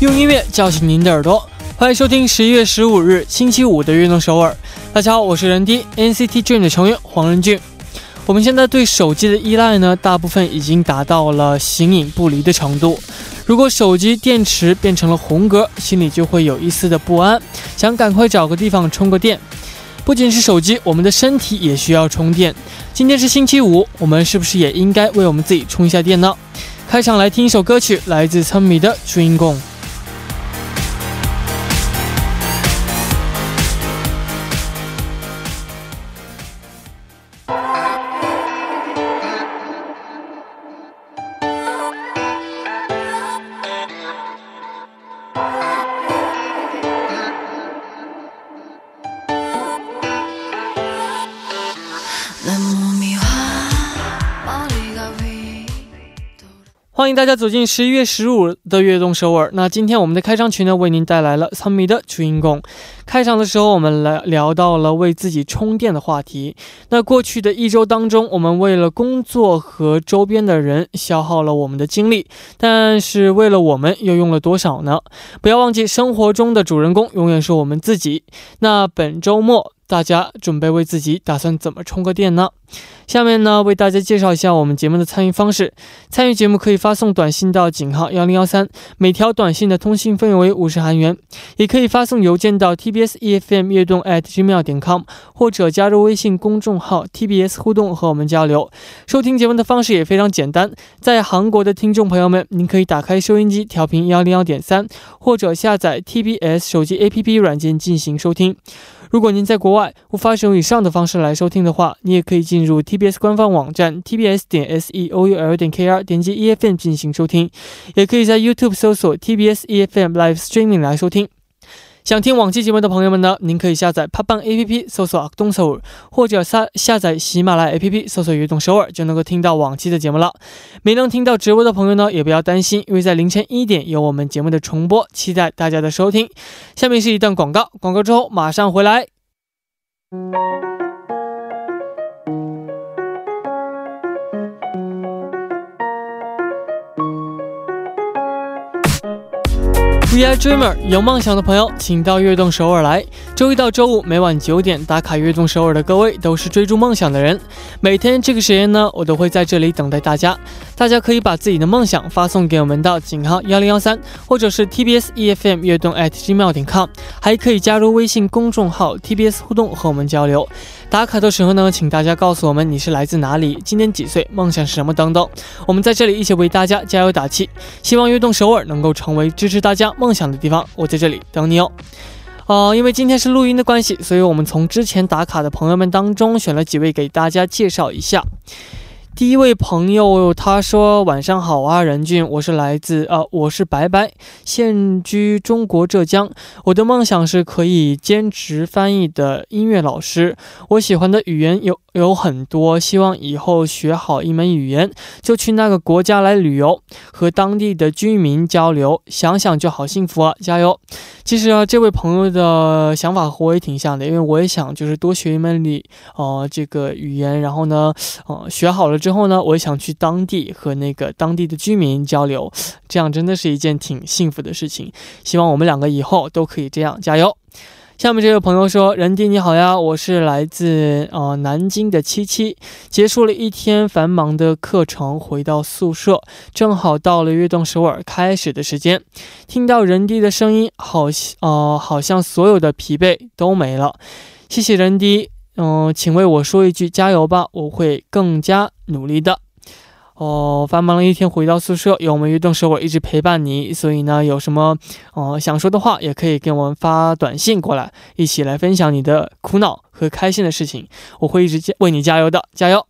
用音乐叫醒您的耳朵，欢迎收听十一月十五日星期五的运动首尔。大家好，我是人 D NCT Dream 的成员黄仁俊。我们现在对手机的依赖呢，大部分已经达到了形影不离的程度。如果手机电池变成了红格，心里就会有一丝的不安，想赶快找个地方充个电。不仅是手机，我们的身体也需要充电。今天是星期五，我们是不是也应该为我们自己充一下电呢？开场来听一首歌曲，来自仓米的《主人欢迎大家走进十一月十五的悦动首尔。那今天我们的开场曲呢，为您带来了仓米的主人公。开场的时候，我们来聊到了为自己充电的话题。那过去的一周当中，我们为了工作和周边的人消耗了我们的精力，但是为了我们又用了多少呢？不要忘记，生活中的主人公永远是我们自己。那本周末。大家准备为自己打算怎么充个电呢？下面呢，为大家介绍一下我们节目的参与方式。参与节目可以发送短信到井号幺零幺三，每条短信的通信费用为五十韩元；也可以发送邮件到 tbs efm 悦动 at gmail 点 com，或者加入微信公众号 tbs 互动和我们交流。收听节目的方式也非常简单，在韩国的听众朋友们，您可以打开收音机调频幺零幺点三，或者下载 tbs 手机 app 软件进行收听。如果您在国外无法使用以上的方式来收听的话，你也可以进入 TBS 官方网站 tbs 点 s e o u l 点 k r，点击 E F M 进行收听，也可以在 YouTube 搜索 TBS E F M Live Streaming 来收听。想听往期节目的朋友们呢，您可以下载 p 棒 A P P 搜索“东首尔”，或者下下载喜马拉雅 A P P 搜索“悦动首尔”，就能够听到往期的节目了。没能听到直播的朋友呢，也不要担心，因为在凌晨一点有我们节目的重播，期待大家的收听。下面是一段广告，广告之后马上回来。V I dreamer，有梦想的朋友，请到悦动首尔来。周一到周五每晚九点打卡悦动首尔的各位，都是追逐梦想的人。每天这个时间呢，我都会在这里等待大家。大家可以把自己的梦想发送给我们到井号幺零幺三，或者是 TBS EFM 悦动 at gmail 点 com，还可以加入微信公众号 TBS 互动和我们交流。打卡的时候呢，请大家告诉我们你是来自哪里，今年几岁，梦想是什么等等。我们在这里一起为大家加油打气，希望悦动首尔能够成为支持大家梦想的地方。我在这里等你哦。哦、因为今天是录音的关系，所以我们从之前打卡的朋友们当中选了几位给大家介绍一下。第一位朋友他说：“晚上好啊，任俊，我是来自呃，我是白白，现居中国浙江。我的梦想是可以兼职翻译的音乐老师。我喜欢的语言有有很多，希望以后学好一门语言，就去那个国家来旅游，和当地的居民交流。想想就好幸福啊，加油！其实啊，这位朋友的想法和我也挺像的，因为我也想就是多学一门里呃这个语言，然后呢，呃学好了之之后呢，我也想去当地和那个当地的居民交流，这样真的是一件挺幸福的事情。希望我们两个以后都可以这样，加油！下面这位朋友说：“任弟你好呀，我是来自呃南京的七七，结束了一天繁忙的课程，回到宿舍，正好到了悦动首尔开始的时间，听到任弟的声音，好像呃好像所有的疲惫都没了。谢谢任弟，嗯、请为我说一句加油吧，我会更加努力的。”哦，繁忙了一天，回到宿舍，有我们运动首尔一直陪伴你，所以呢，有什么呃想说的话，也可以给我们发短信过来，一起来分享你的苦恼和开心的事情，我会一直加为你加油的，加油！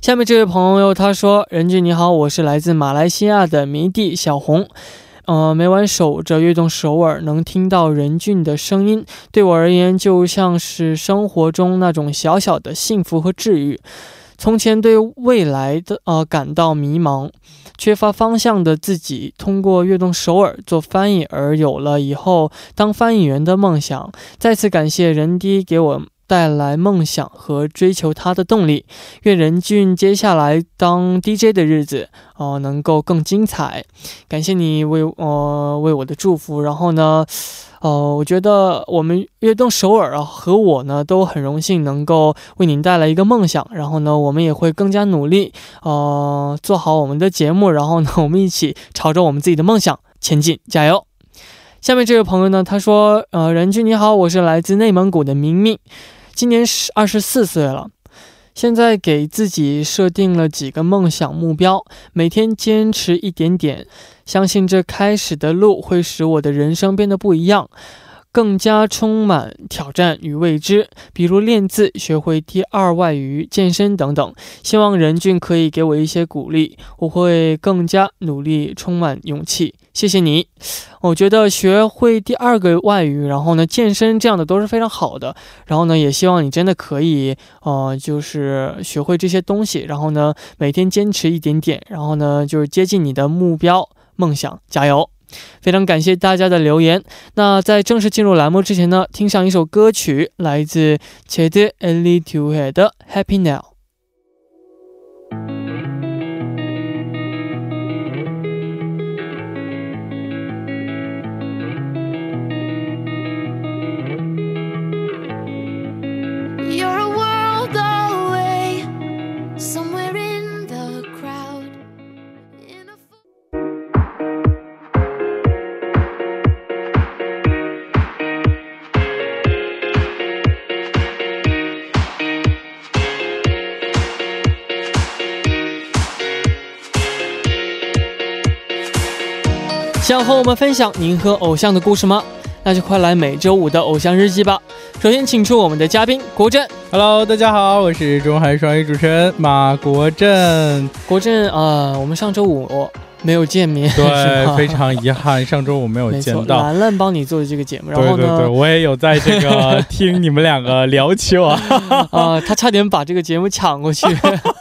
下面这位朋友他说：“任俊你好，我是来自马来西亚的迷弟小红。”呃，每晚守着悦动首尔，能听到任俊的声音，对我而言就像是生活中那种小小的幸福和治愈。从前对未来的呃感到迷茫，缺乏方向的自己，通过悦动首尔做翻译而有了以后当翻译员的梦想。再次感谢任迪给我带来梦想和追求它的动力。愿任俊接下来当 DJ 的日子哦、能够更精彩。感谢你为呃为我的祝福。然后呢，呃，我觉得我们悦动首尔啊和我呢都很荣幸能够为您带来一个梦想。然后呢，我们也会更加努力，呃，做好我们的节目。然后呢，我们一起朝着我们自己的梦想前进，加油！下面这位朋友呢，他说：“呃，任俊你好，我是来自内蒙古的明明，今年是二十四岁了。现在给自己设定了几个梦想目标，每天坚持一点点，相信这开始的路会使我的人生变得不一样，更加充满挑战与未知。比如练字、学会第二外语、健身等等。希望任俊可以给我一些鼓励，我会更加努力，充满勇气。谢谢你。我觉得学会第二个外语，然后呢，健身这样的都是非常好的。然后呢，也希望你真的可以，呃，就是学会这些东西，然后呢，每天坚持一点点，然后呢，就是接近你的目标梦想，加油！非常感谢大家的留言。那在正式进入栏目之前呢，听上一首歌曲，来自 c h e d e Eli t u h e 的《Happy Now》。想和我们分享您和偶像的故事吗？那就快来每周五的偶像日记吧。首先，请出我们的嘉宾国振。Hello，大家好，我是中韩双语主持人马国振。国振啊、呃我们上周五没有见面，对，非常遗憾，上周我没有，见到。兰兰帮你做的这个节目，然后对对对，呢，我也有在这个 听你们两个聊起我，啊、他差点把这个节目抢过去，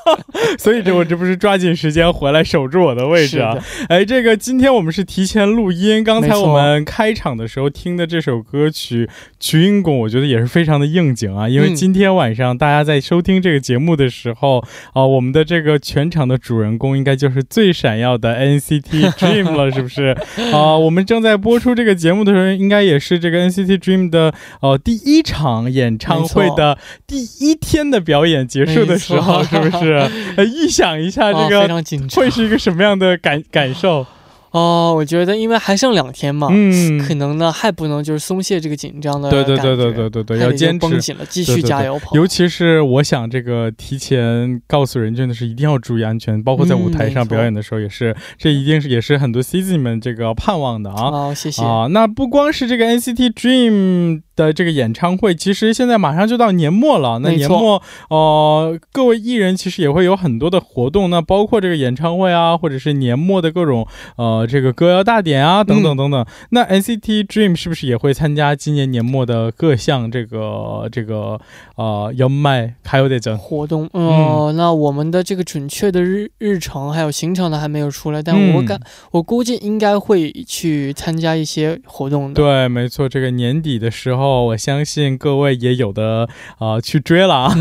所以这我这不是抓紧时间回来守住我的位置啊？哎，这个今天我们是提前录音，刚才我们开场的时候听的这首歌曲《曲音拱》，我觉得也是非常的应景啊，因为嗯。今天晚上大家在收听这个节目的时候，啊、我们的这个全场的主人公应该就是最闪耀的 NCT Dream 了，是不是？啊、我们正在播出这个节目的时候，应该也是这个 NCT Dream 的呃第一场演唱会的第一天的表演结束的时候，是不是？呃，预想一下这个会是一个什么样的感感受？哦。我觉得因为还剩两天嘛，嗯，可能呢还不能就是松懈这个紧张的对对对对对对对，要坚持。绷紧了，继续加油跑。尤其是我想，这个提前告诉任俊的是，一定要注意安全，包括在舞台上表演的时候也是，这一定是也是很多 CZ 们这个盼望的啊。好，谢谢。啊，那不光是这个 NCT Dream 的这个演唱会，其实现在马上就到年末了。那年末，呃，各位艺人其实也会有很多的活动，那包括这个演唱会啊，或者是年末的各种呃这个歌谣大典啊，等等嗯等等。那 NCT Dream 是不是也会参加今年年末的各项这个这个呃要卖还有得整？活动，呃，那我们的这个准确的日日程还有行程呢还没有出来，但我嗯感、我估计应该会去参加一些活动的。对，没错，这个年底的时候，我相信各位也有的啊、呃去追了啊。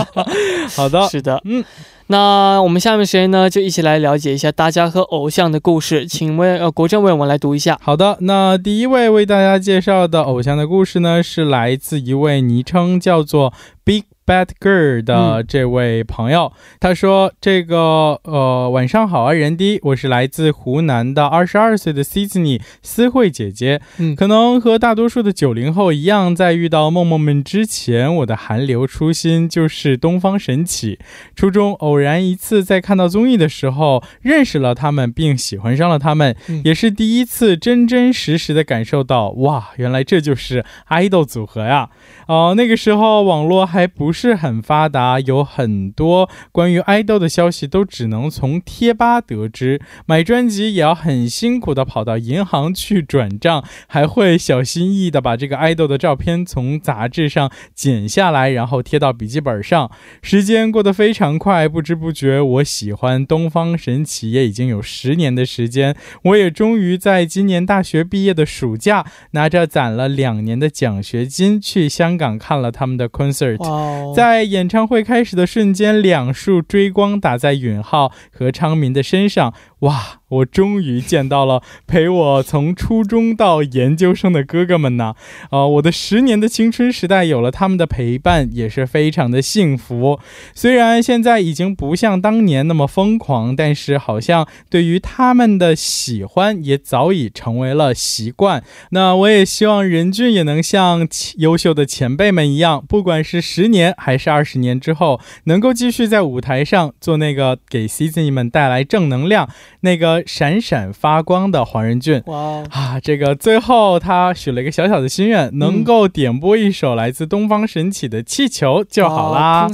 好的，是的，嗯，那我们下面时间呢，就一起来了解一下大家和偶像的故事。请问呃，国政为我们来读一下。好的，那第一位为大家介绍的偶像的故事呢，是来自一位昵称叫做 Big Bad Girl 的这位朋友。他说：“这个呃，晚上好啊，人弟，我是来自湖南的二十二岁的 Sydney 思慧姐姐。嗯可能和大多数的九零后一样，在遇到梦梦们之前，我的韩流初心就是东方神起。初中偶然一次在看到综艺的时候，认识了他们，并喜欢上了他们，嗯也是第一次真真实实的感受到，哇，原来这就是 idol 组合呀！哦、那个时候网络还不是是很发达，有很多关于爱豆的消息都只能从贴吧得知。买专辑也要很辛苦的跑到银行去转账，还会小心翼翼的把这个爱豆的照片从杂志上剪下来，然后贴到笔记本上。时间过得非常快，不知不觉，我喜欢东方神起也已经有十年的时间。我也终于在今年大学毕业的暑假，拿着攒了两年的奖学金去香港看了他们的 concert。在演唱会开始的瞬间，两束追光打在允浩和昌珉的身上。哇！我终于见到了陪我从初中到研究生的哥哥们呐！啊、我的十年的青春时代有了他们的陪伴，也是非常的幸福。虽然现在已经不像当年那么疯狂，但是好像对于他们的喜欢也早已成为了习惯。那我也希望任俊也能像优秀的前辈们一样，不管是十年还是二十年之后，能够继续在舞台上做那个给 Season 们带来正能量、那个闪闪发光的黄仁俊。哇哦，啊，这个最后他许了一个小小的心愿，能够点播一首来自东方神起的《气球》就好啦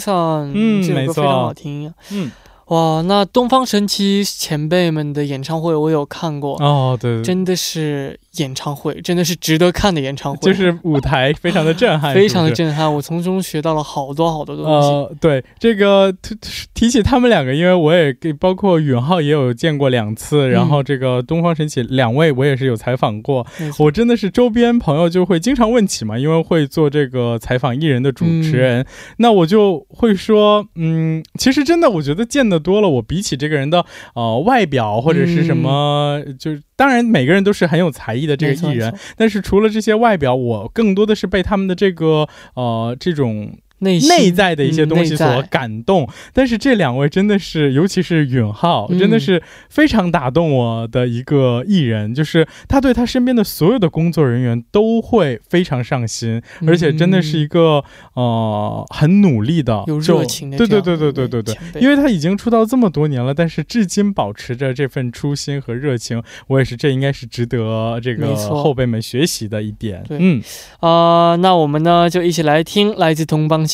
嗯没错非常好听啊。嗯，哇，那东方神起前辈们的演唱会我有看过，哦，对真的是演唱会，真的是值得看的演唱会，就是舞台非常的震撼，非常的震撼，我从中学到了好多好多东西。呃，对这个提提起他们两个，因为我也给包括允浩也有见过两次，然后这个东方神起两位我也是有采访过，我真的是周边朋友就会经常问起嘛，因为会做这个采访艺人的主持人，那我就会说，嗯，其实真的我觉得见得多了，我比起这个人的呃外表或者是什么，就是当然每个人都是很有才艺的这个艺人但是除了这些外表，我更多的是被他们的这个呃这种内内在的一些东西所感动。但是这两位真的是，尤其是允浩，嗯。真的是非常打动我的一个艺人，就是他对他身边的所有的工作人员都会非常上心，而且真的是一个呃很努力的，有热情的对对对对对对对。因为他已经出道这么多年了，但是至今保持着这份初心和热情，我也是这应该是值得这个后辈们学习的一点。嗯，啊、那我们呢就一起来听来自东方信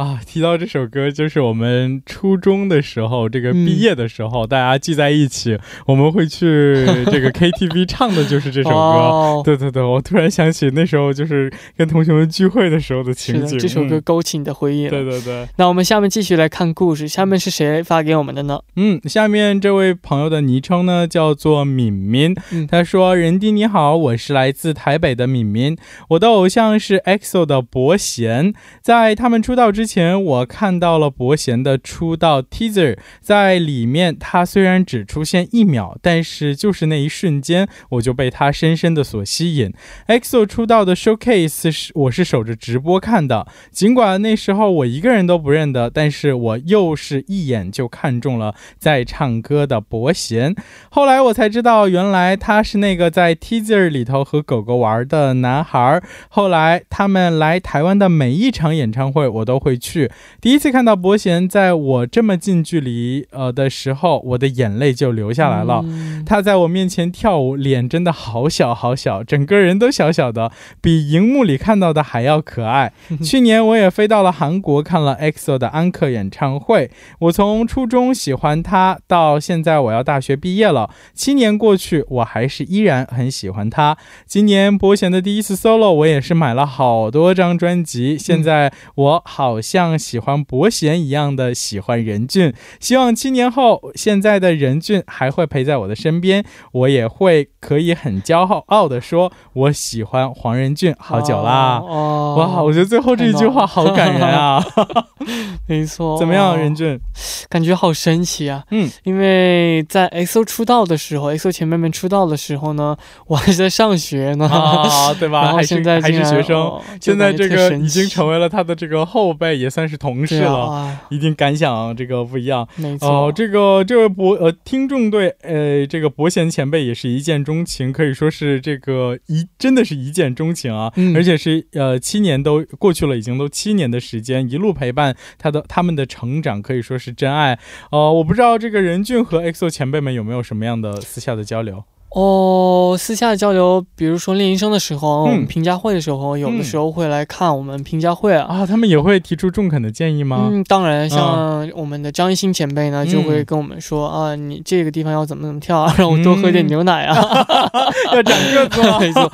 啊，提到这首歌，就是我们初中的时候，这个毕业的时候，大家聚在一起，我们会去 这个 KTV 唱的就是这首歌。哦，对对对，我突然想起那时候就是跟同学们聚会的时候的，情景。这首歌嗯勾起你的回忆了。对对对，那我们下面继续来看故事，下面是谁发给我们的呢？嗯，下面这位朋友的昵称呢叫做敏敏，嗯他说：“仁弟你好，我是来自台北的敏敏，我的偶像是 EXO 的伯贤，在他们出道之前，前我看到了伯贤的出道 teaser，在里面他虽然只出现一秒，但是就是那一瞬间，我就被他深深的所吸引。EXO 出道的 showcase 是我是守着直播看的，尽管那时候我一个人都不认得，但是我又是一眼就看中了在唱歌的伯贤。后来我才知道，原来他是那个在 teaser 里头和狗狗玩的男孩。后来他们来台湾的每一场演唱会，我都会去。第一次看到伯贤在我这么近距离呃的时候，我的眼泪就流下来了。嗯他在我面前跳舞，脸真的好小好小，整个人都小小的，比荧幕里看到的还要可爱。去年我也飞到了韩国看了 EXO 的安可演唱会。我从初中喜欢他，到现在我要大学毕业了，七年过去，我还是依然很喜欢他。今年伯贤的第一次 solo，我也是买了好多张专辑。现在我好像喜欢伯贤一样的喜欢任俊，希望七年后，现在的任俊还会陪在我的身身边，我也会可以很骄傲的说，我喜欢黄仁俊好久啦。哦，哇，我觉得最后这一句话好感人啊！没错，怎么样，哦任俊？感觉好神奇啊！嗯，因为在 XO 出道的时候，XO 前辈们出道的时候呢，我还是在上学呢，啊，对吧？然后还是在还是学生，哦现在这个已经成为了他的这个后辈，也算是同事了，啊一定感想这个不一样。没错，哦，这个这位博呃听众对呃这个伯贤前辈也是一见钟情，可以说是这个一真的是一见钟情啊，嗯而且是呃七年都过去了，已经都七年的时间，一路陪伴他的他们的成长，可以说是真爱。呃，我不知道这个任俊和 XO 前辈们有没有什么样的私下的交流。哦，私下交流，比如说练习生的时候，评价会的时候，有的时候会来看我们评价会啊。啊，他们也会提出中肯的建议吗？嗯，当然，像我们的张艺兴前辈呢，嗯就会跟我们说啊，你这个地方要怎么怎么跳啊，让我多喝点牛奶啊。要长个子吗？没错，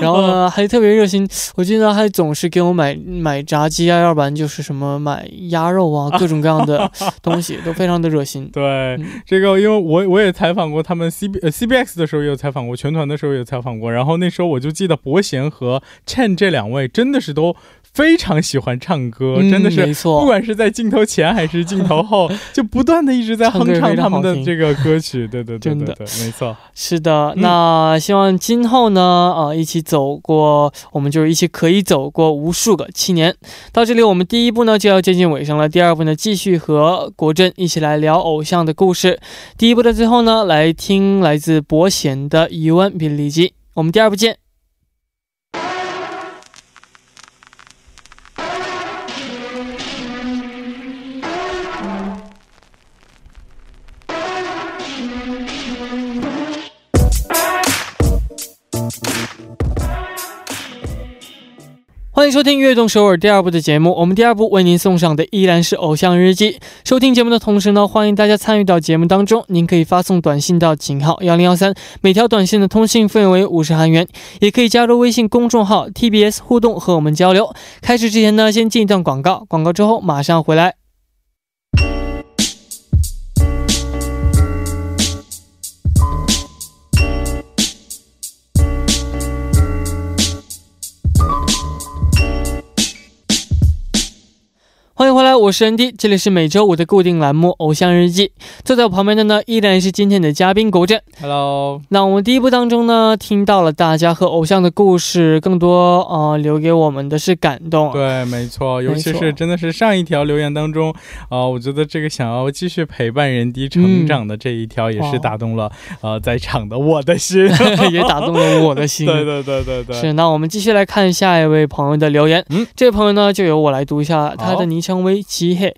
然后呢，还特别热心，我记得还总是给我买买炸鸡啊，要不然就是什么买鸭肉啊，各种各样的东西，都非常的热心。对，嗯这个因为我我也采访过他们 C B 呃 C B X 的时候也有采访过，全团的时候也有采访过，然后那时候我就记得伯贤和 Chen 这两位真的是都非常喜欢唱歌，嗯真的是不没错，管是在镜头前还是镜头后，就不断的一直在哼唱他们的这个歌曲，对对对真的对对，没错，是的。嗯那希望今后呢，呃，一起走过，我们就是一起可以走过无数个七年。到这里，我们第一部呢就要接近尾声了，第二部呢继续和国珍一起来聊偶像的故事。第一部的最后呢，来听来自伯贤的《一万比利基》。我们第二部见。欢迎收听《悦动首尔》第二部的节目。我们第二部为您送上的依然是《偶像日记》。收听节目的同时呢，欢迎大家参与到节目当中。您可以发送短信到井号幺零幺三，每条短信的通信费为五十韩元。也可以加入微信公众号 TBS 互动和我们交流。开始之前呢，先进一段广告，广告之后马上回来。我是 ND，这里是每周五的固定栏目《偶像日记》。坐在我旁边的呢，依然是今天的嘉宾国振。Hello，那我们第一部当中呢，听到了大家和偶像的故事，更多呃留给我们的是感动。对，没错，尤其是真的是上一条留言当中，啊、我觉得这个想要继续陪伴人迪成长的这一条，也是打动了、呃在场的我的心。也打动了我的心。对对对对对，是，那我们继续来看下一位朋友的留言。嗯，这位朋友呢，就由我来读一下，他的昵称为 지혜.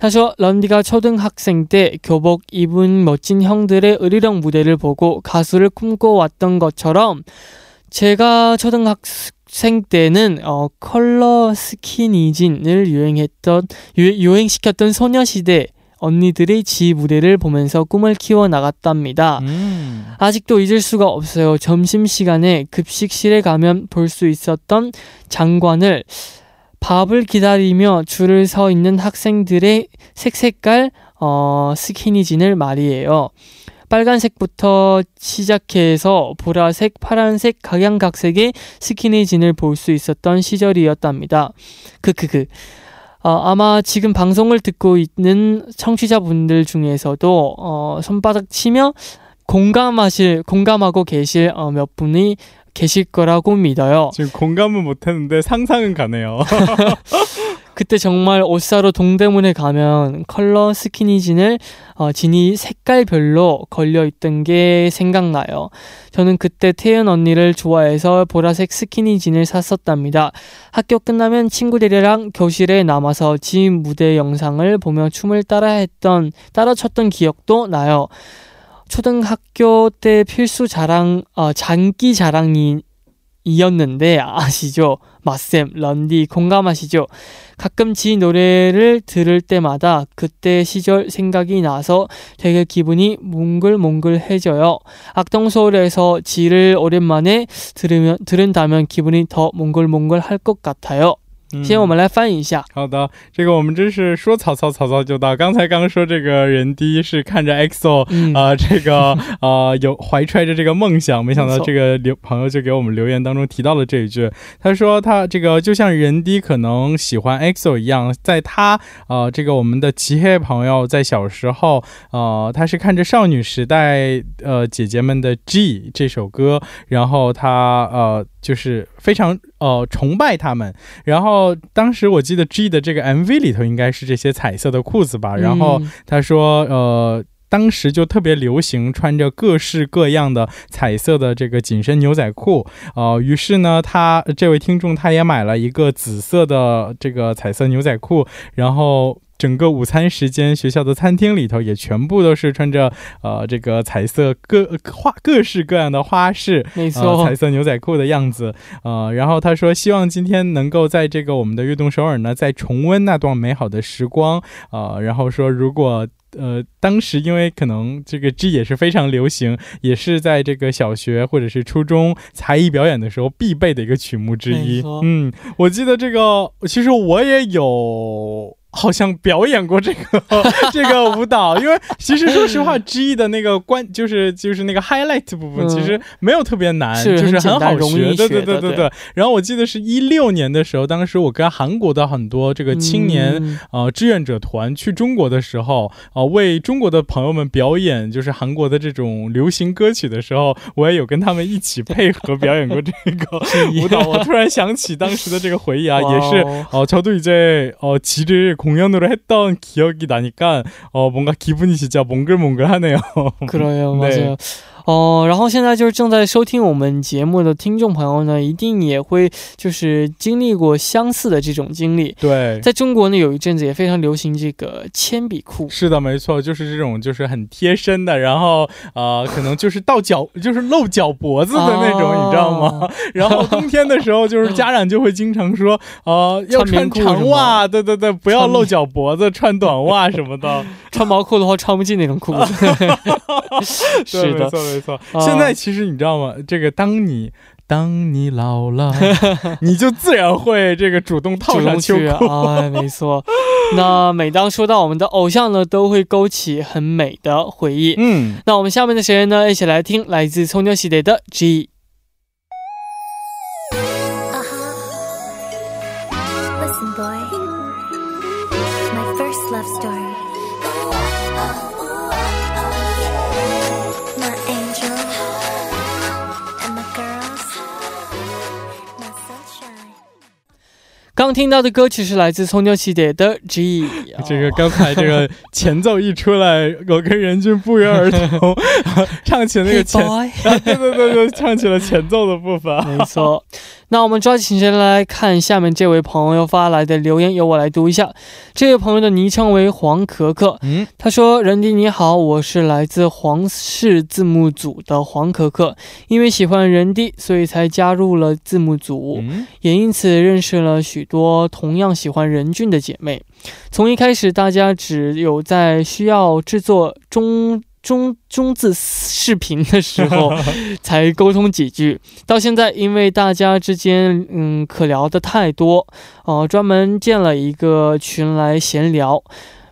사실 런디가 초등학생 때 교복 입은 멋진 형들의 으리렁 무대를 보고 가수를 꿈꿔왔던 것처럼 제가 초등학생 때는 어, 컬러 스키니진을 유행했던 유, 행시켰던 소녀시대 언니들의 지 무대를 보면서 꿈을 키워 나갔답니다. 음. 아직도 잊을 수가 없어요. 점심 시간에 급식실에 가면 볼 수 있었던 장관을 밥을 기다리며 줄을 서 있는 학생들의 색색깔 어, 스키니진을 말이에요. 빨간색부터 시작해서 보라색, 파란색, 각양각색의 스키니진을 볼 수 있었던 시절이었답니다. 크크크. 어, 아마 지금 방송을 듣고 있는 청취자분들 중에서도 어, 손바닥 치며 공감하실 공감하고 계실 어, 몇 분이 계실 거라고 믿어요. 지금 공감은 못했는데 상상은 가네요. 그때 정말 옷 사러 동대문에 가면 컬러 스키니진을 어, 진이 색깔별로 걸려 있던 게 생각나요. 저는 그때 태연 언니를 좋아해서 보라색 스키니진을 샀었답니다. 학교 끝나면 친구들이랑 교실에 남아서 지 무대 영상을 보며 춤을 따라 했던 따라 췄던 기억도 나요. 초등학교 때 필수 자랑 어, 장기 자랑이 이었는데 아시죠? 마쌤, 런디 공감하시죠? 가끔 지 노래를 들을 때마다 그때 시절 생각이 나서 되게 기분이 몽글몽글해져요. 악동서울에서 지를 오랜만에 들으면 들은다면 기분이 더 몽글몽글할 것 같아요. 嗯先我们来翻译一下。好的，这个我们真是说曹操，曹操就到。刚才刚说这个人第一是看着 EXO 嗯啊、这个 呃有怀揣着这个梦想，没想到这个留朋友就给我们留言当中提到了这一句，他说他这个就像人低可能喜欢 EXO 一样，在他呃这个我们的齐黑朋友在小时候呃他是看着少女时代呃姐姐们的 G 这首歌，然后他呃就是非常呃崇拜他们，然后当时我记得 G 的这个 MV 里头应该是这些彩色的裤子吧，然后嗯他说，呃。当时就特别流行穿着各式各样的彩色的这个紧身牛仔裤，呃，于是呢，他这位听众他也买了一个紫色的这个彩色牛仔裤，然后整个午餐时间，学校的餐厅里头也全部都是穿着呃这个彩色各花各式各样的花式，呃，没错彩，色牛仔裤的样子，呃，然后他说希望今天能够在这个我们的悦动首尔呢，再重温那段美好的时光，呃，然后说如果。呃，当时因为可能这个 G 也是非常流行，也是在这个小学或者是初中才艺表演的时候必备的一个曲目之一。嗯，我记得这个，其实我也有。好像表演过这个这个舞蹈，因为其实说实话，G 的那个关就是就是那个 highlight 部分，嗯其实没有特别难，是就是很简单好学。容易对对学的对对对对。然后我记得是一六年的时候，当时我跟韩国的很多这个青年嗯呃志愿者团去中国的时候，呃，为中国的朋友们表演就是韩国的这种流行歌曲的时候，我也有跟他们一起配合表演过这个舞蹈。我突然想起当时的这个回忆啊，也是哇哦 어, 저도 이제 어, 지를 공연으로 했던 기억이 나니까 어, 뭔가 기분이 진짜 몽글몽글하네요. 그래요, 对 맞아요. 哦，然后现在就是正在收听我们节目的听众朋友呢，一定也会就是经历过相似的这种经历。对。在中国呢，有一阵子也非常流行这个铅笔裤，是的，没错，就是这种，就是很贴身的，然后呃，可能就是到脚，就是露脚脖子的那种，哦你知道吗？然后冬天的时候，就是家长就会经常说，呃，要穿长袜，对对对，不要露脚脖子，穿短袜什么的。穿毛裤的话穿不进那种裤子。对，是的，没错现在其实你知道吗？这个当你当你老了，你就自然会这个主动套上秋去，裤。哎，没错。那每当说到我们的偶像呢，都会勾起很美的回忆。嗯，那我们下面的时间呢，一起来听来自葱牛系列的 G。刚听到的歌曲是来自葱牛系列的 G。这个刚才这个 前奏一出来，我跟任俊不约而同 唱起那个前对对对对，唱起了前奏的部分。没错。那我们抓紧时间来看下面这位朋友发来的留言，由我来读一下。这位朋友的昵称为黄可可，嗯，他说：“任迪你好，我是来自皇室字幕组的黄可可，因为喜欢任迪，所以才加入了字幕组，嗯也因此认识了许多同样喜欢任俊的姐妹。从一开始，大家只有在需要制作中。”中中字视频的时候 才沟通几句，到现在因为大家之间嗯可聊的太多，呃，专门建了一个群来闲聊，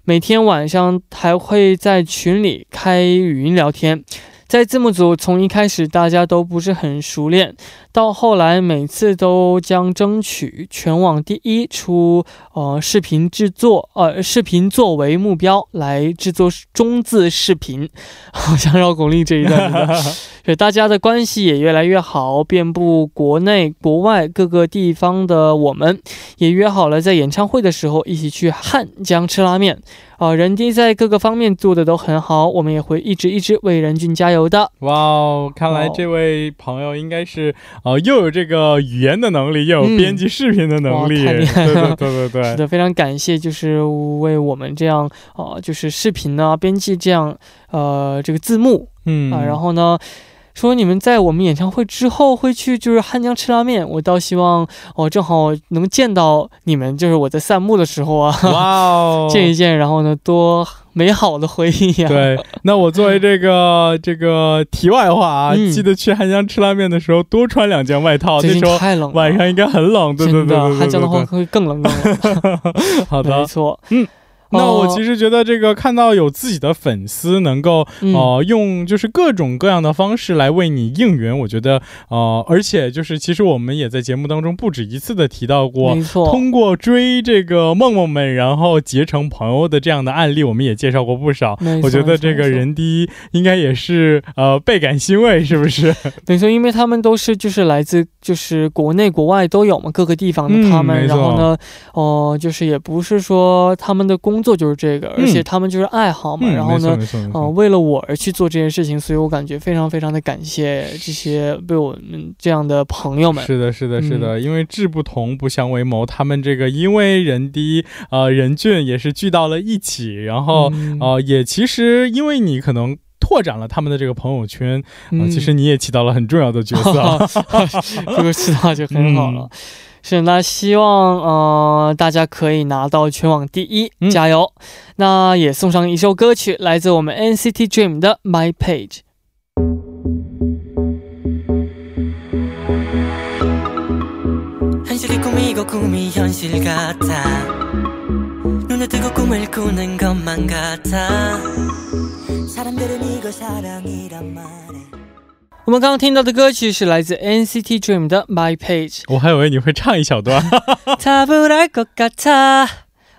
每天晚上还会在群里开语音聊天。在字幕组，从一开始大家都不是很熟练，到后来每次都将争取全网第一出呃视频制作呃视频作为目标来制作中字视频，好像绕口令这一段的是大家的关系也越来越好，遍布国内国外各个地方的我们也约好了在演唱会的时候一起去汉江吃拉面。啊、任迪在各个方面做的都很好，我们也会一直一直为人俊加油的。哇哦，看来这位朋友应该是呃又有这个语言的能力，又有嗯编辑视频的能力。哇太厉害对了对对对对，是的，非常感谢，就是为我们这样呃，就是视频呢编辑这样呃这个字幕嗯啊、然后呢。说你们在我们演唱会之后会去就是汉江吃拉面，我倒希望哦正好能见到你们，就是我在散步的时候啊，哇哦，见一见，然后呢多美好的回忆呀、对，那我作为这个这个题外话啊，嗯记得去汉江吃拉面的时候多穿两件外套，那时候太冷了，晚上应该很冷，对对对对对汉江的话会更冷更冷。好的没。错，嗯。那我哦其实觉得这个看到有自己的粉丝能够嗯呃用就是各种各样的方式来为你应援，我觉得呃而且就是其实我们也在节目当中不止一次的提到过没，错，通过追这个梦梦们然后结成朋友的这样的案例，我们也介绍过不少。我觉得这个人第一应该也是呃倍感欣慰，是不是？没错，因为他们都是就是来自就是国内国外都有嘛，各个地方的嗯他们，然后呢，哦、就是也不是说他们的工作就是这个，而且他们就是爱好嘛，嗯，然后呢。没错没错没哦、错为了我而去做这件事情，所以我感觉非常非常的感谢这些被我们这样的朋友们。是的，是的，是嗯的，因为志不同不相为谋，他们这个因为人低呃人俊也是聚到了一起，然后、嗯呃也其实因为你可能。拓展了他们的这个朋友圈，啊、嗯其实你也起到了很重要的角色啊。这个知道就很好了。嗯是，那希望呃大家可以拿到全网第一，嗯加油！那也送上一首歌曲，来自我们 NCT Dream 的《My Page》。我们刚刚听到的歌曲是来自 NCT Dream 的《My Page》。我还以为你会唱一小段。他不来것같아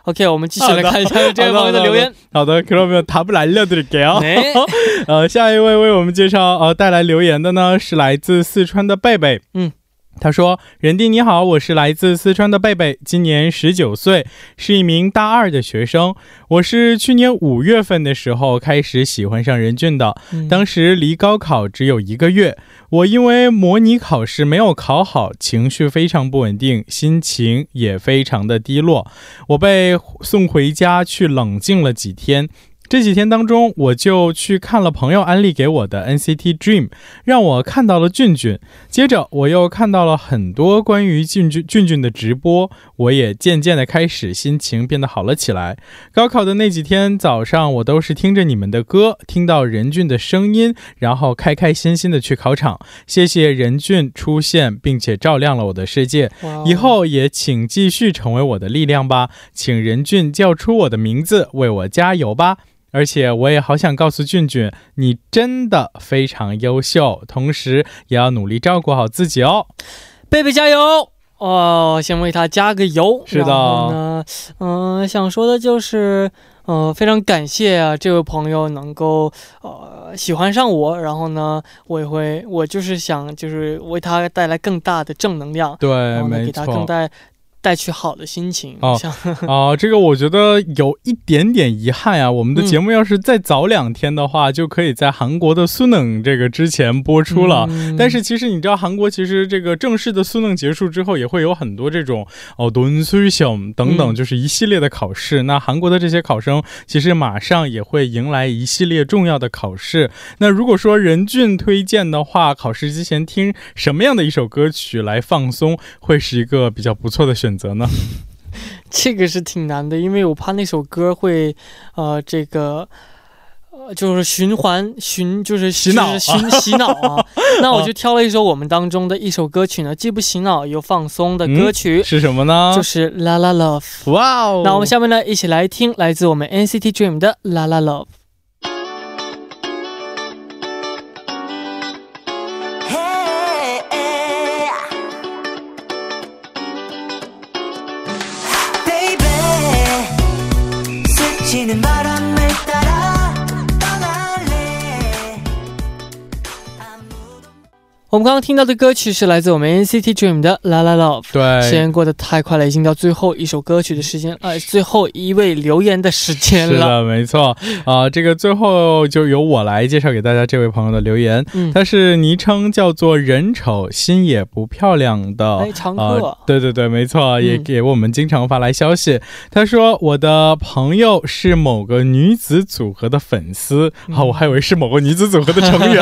OK，我们继续来看一下这位朋友的留言。好的，그러면 답을 알려드릴게요. 哎，呃，下一位为我们介绍呃带来留言的呢是来自四川的贝贝，嗯。 他说：“任弟你好，我是来自四川的贝贝，今年十九岁，是一名大二的学生。我是去年五月份的时候开始喜欢上任俊的，嗯当时离高考只有一个月，我因为模拟考试没有考好，情绪非常不稳定，心情也非常的低落。我被送回家去冷静了几天。这几天当中，我就去看了朋友安利给我的 NCT Dream，让我看到了俊俊。接着，我又看到了很多关于俊俊俊俊的直播，我也渐渐的开始心情变得好了起来。高考的那几天早上，我都是听着你们的歌，听到任俊的声音，然后开开心心的去考场。谢谢任俊出现，并且照亮了我的世界。以后也请继续成为我的力量吧，请任俊叫出我的名字，为我加油吧。而且我也好想告诉俊俊，你真的非常优秀，同时也要努力照顾好自己哦。贝贝加油！哦，先为他加个油。是的嗯、想说的就是，呃，非常感谢啊，这位朋友能够呃喜欢上我，然后呢，我也会，我就是想就是为他带来更大的正能量，对然后呢，没给他更错。带带去好的心情。哦像啊、这个我觉得有一点点遗憾啊。我们的节目要是再早两天的话，就可以在韩国的苏冷这个之前播出了。嗯但是其实你知道，韩国其实这个正式的苏冷结束之后，也会有很多这种哦敦수시험等等，嗯就是一系列的考试。那韩国的这些考生其实马上也会迎来一系列重要的考试。那如果说任俊推荐的话，考试之前听什么样的一首歌曲来放松，会是一个比较不错的选择 择。呢？这个是挺难的，因为我怕那首歌会，呃，这个。呃，就是循环循，就是洗脑就是循洗脑啊。那我就挑了一首我们当中的一首歌曲呢，既不洗脑又放松的歌曲，是什么呢？就是《La La Love》。哇哦！那我们下面呢，一起来听来自我们 NCT Dream 的《La La Love》。shining light 我们刚刚听到的歌曲是来自我们 NCT Dream 的《La La Love》。时，间过得太快了，已经到最后一首歌曲的时间，呃，最后一位留言的时间了。是的，没错啊、这个最后就由我来介绍给大家这位朋友的留言，嗯，他是昵称叫做“人丑心也不漂亮”的哎，常客，呃，对对对，没错，也嗯给我们经常发来消息。他说我的朋友是某个女子组合的粉丝，嗯啊，我还以为是某个女子组合的成员。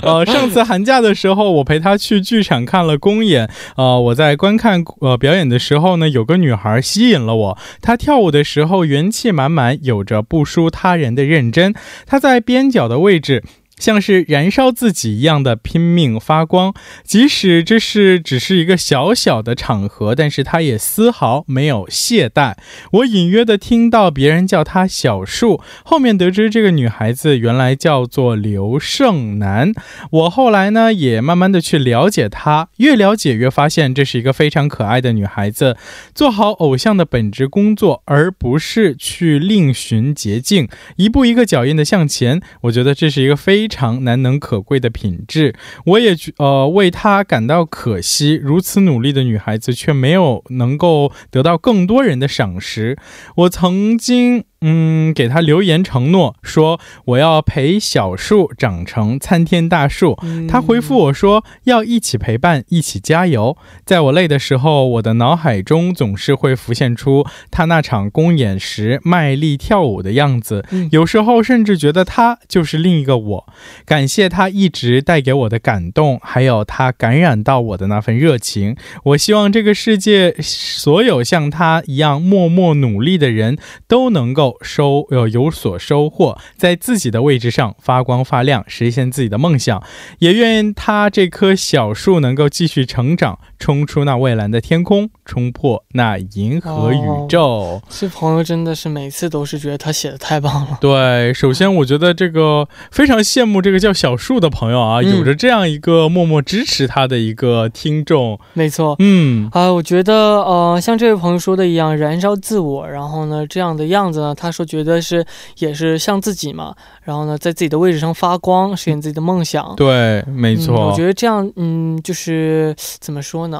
呃，上次寒假的时候，我陪他去剧场看了公演。呃，我在观看呃表演的时候呢，有个女孩吸引了我。她跳舞的时候元气满满，有着不输他人的认真。她在边角的位置。像是燃烧自己一样的拼命发光，即使这是只是一个小小的场合，但是他也丝毫没有懈怠。我隐约的听到别人叫她小树，后面得知这个女孩子原来叫做刘胜男。我后来呢也慢慢的去了解她，越了解越发现这是一个非常可爱的女孩子。做好偶像的本职工作，而不是去另寻捷径，一步一个脚印的向前。我觉得这是一个非常难能可贵的品质。我也觉呃为她感到可惜，如此努力的女孩子却没有能够得到更多人的赏识。我曾经。嗯，给他留言承诺说我要陪小树长成参天大树，嗯他回复我说要一起陪伴，一起加油。在我累的时候，我的脑海中总是会浮现出他那场公演时卖力跳舞的样子，嗯有时候甚至觉得他就是另一个我。感谢他一直带给我的感动，还有他感染到我的那份热情。我希望这个世界所有像他一样默默努力的人都能够收呃有所收获，在自己的位置上发光发亮，实现自己的梦想。也愿他这棵小树能够继续成长，冲出那蔚蓝的天空，冲破那银河宇宙。这朋友真的是每次都是觉得他写的太棒了。对，首先我觉得这个非常羡慕这个叫小树的朋友啊，嗯有着这样一个默默支持他的一个听众。没错。嗯，啊，我觉得，呃，像这位朋友说的一样，燃烧自我，然后呢，这样的样子呢，他说觉得是也是像自己嘛，然后呢，在自己的位置上发光，实现自己的梦想。对，没嗯，错。我觉得这样，嗯，就是怎么说呢？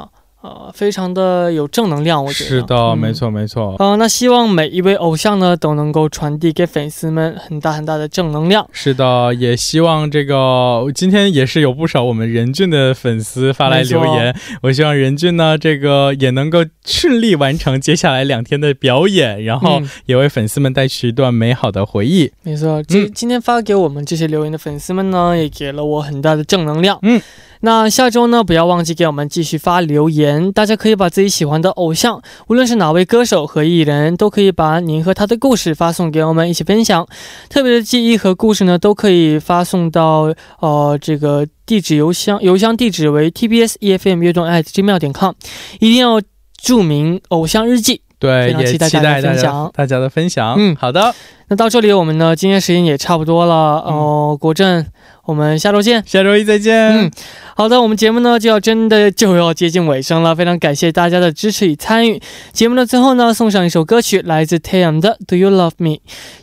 呃，非常的有正能量，我觉得是的，嗯没错，没错。呃，那希望每一位偶像呢都能够传递给粉丝们很大很大的正能量。是的，也希望这个今天也是有不少我们任俊的粉丝发来留言，我希望任俊呢这个也能够顺利完成接下来两天的表演，然后嗯也为粉丝们带去一段美好的回忆。没错，今、嗯今天发给我们这些留言的粉丝们呢，也给了我很大的正能量。嗯。那下周呢，不要忘记给我们继续发留言。大家可以把自己喜欢的偶像，无论是哪位歌手和艺人，都可以把您和他的故事发送给我们一起分享。特别的记忆和故事呢，都可以发送到呃这个地址邮箱，邮箱地址为 tbs efm 乐动 at gmail 点 com，一定要注明偶像日记。对，也期待大家大家的分享大家的分享。嗯好的，那到这里，我们呢今天时间也差不多了哦、国政，我们下周见。下周一再见。嗯，好的，我们节目呢就要真的就要接近尾声了，非常感谢大家的支持与参与。节目的最后呢，送上一首歌曲，来自 Taeyang 的《Do You Love Me》。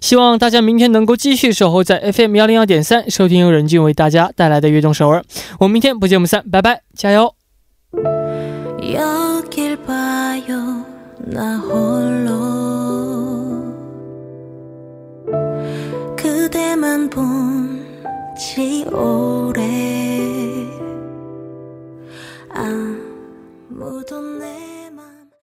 希望大家明天能够继续守候在 FM 幺零幺点三，收听由任俊为大家带来的悦动首尔。我们明天不见不散，拜拜，加油！ 나 홀로 그대만 본 지 오래 아무도 내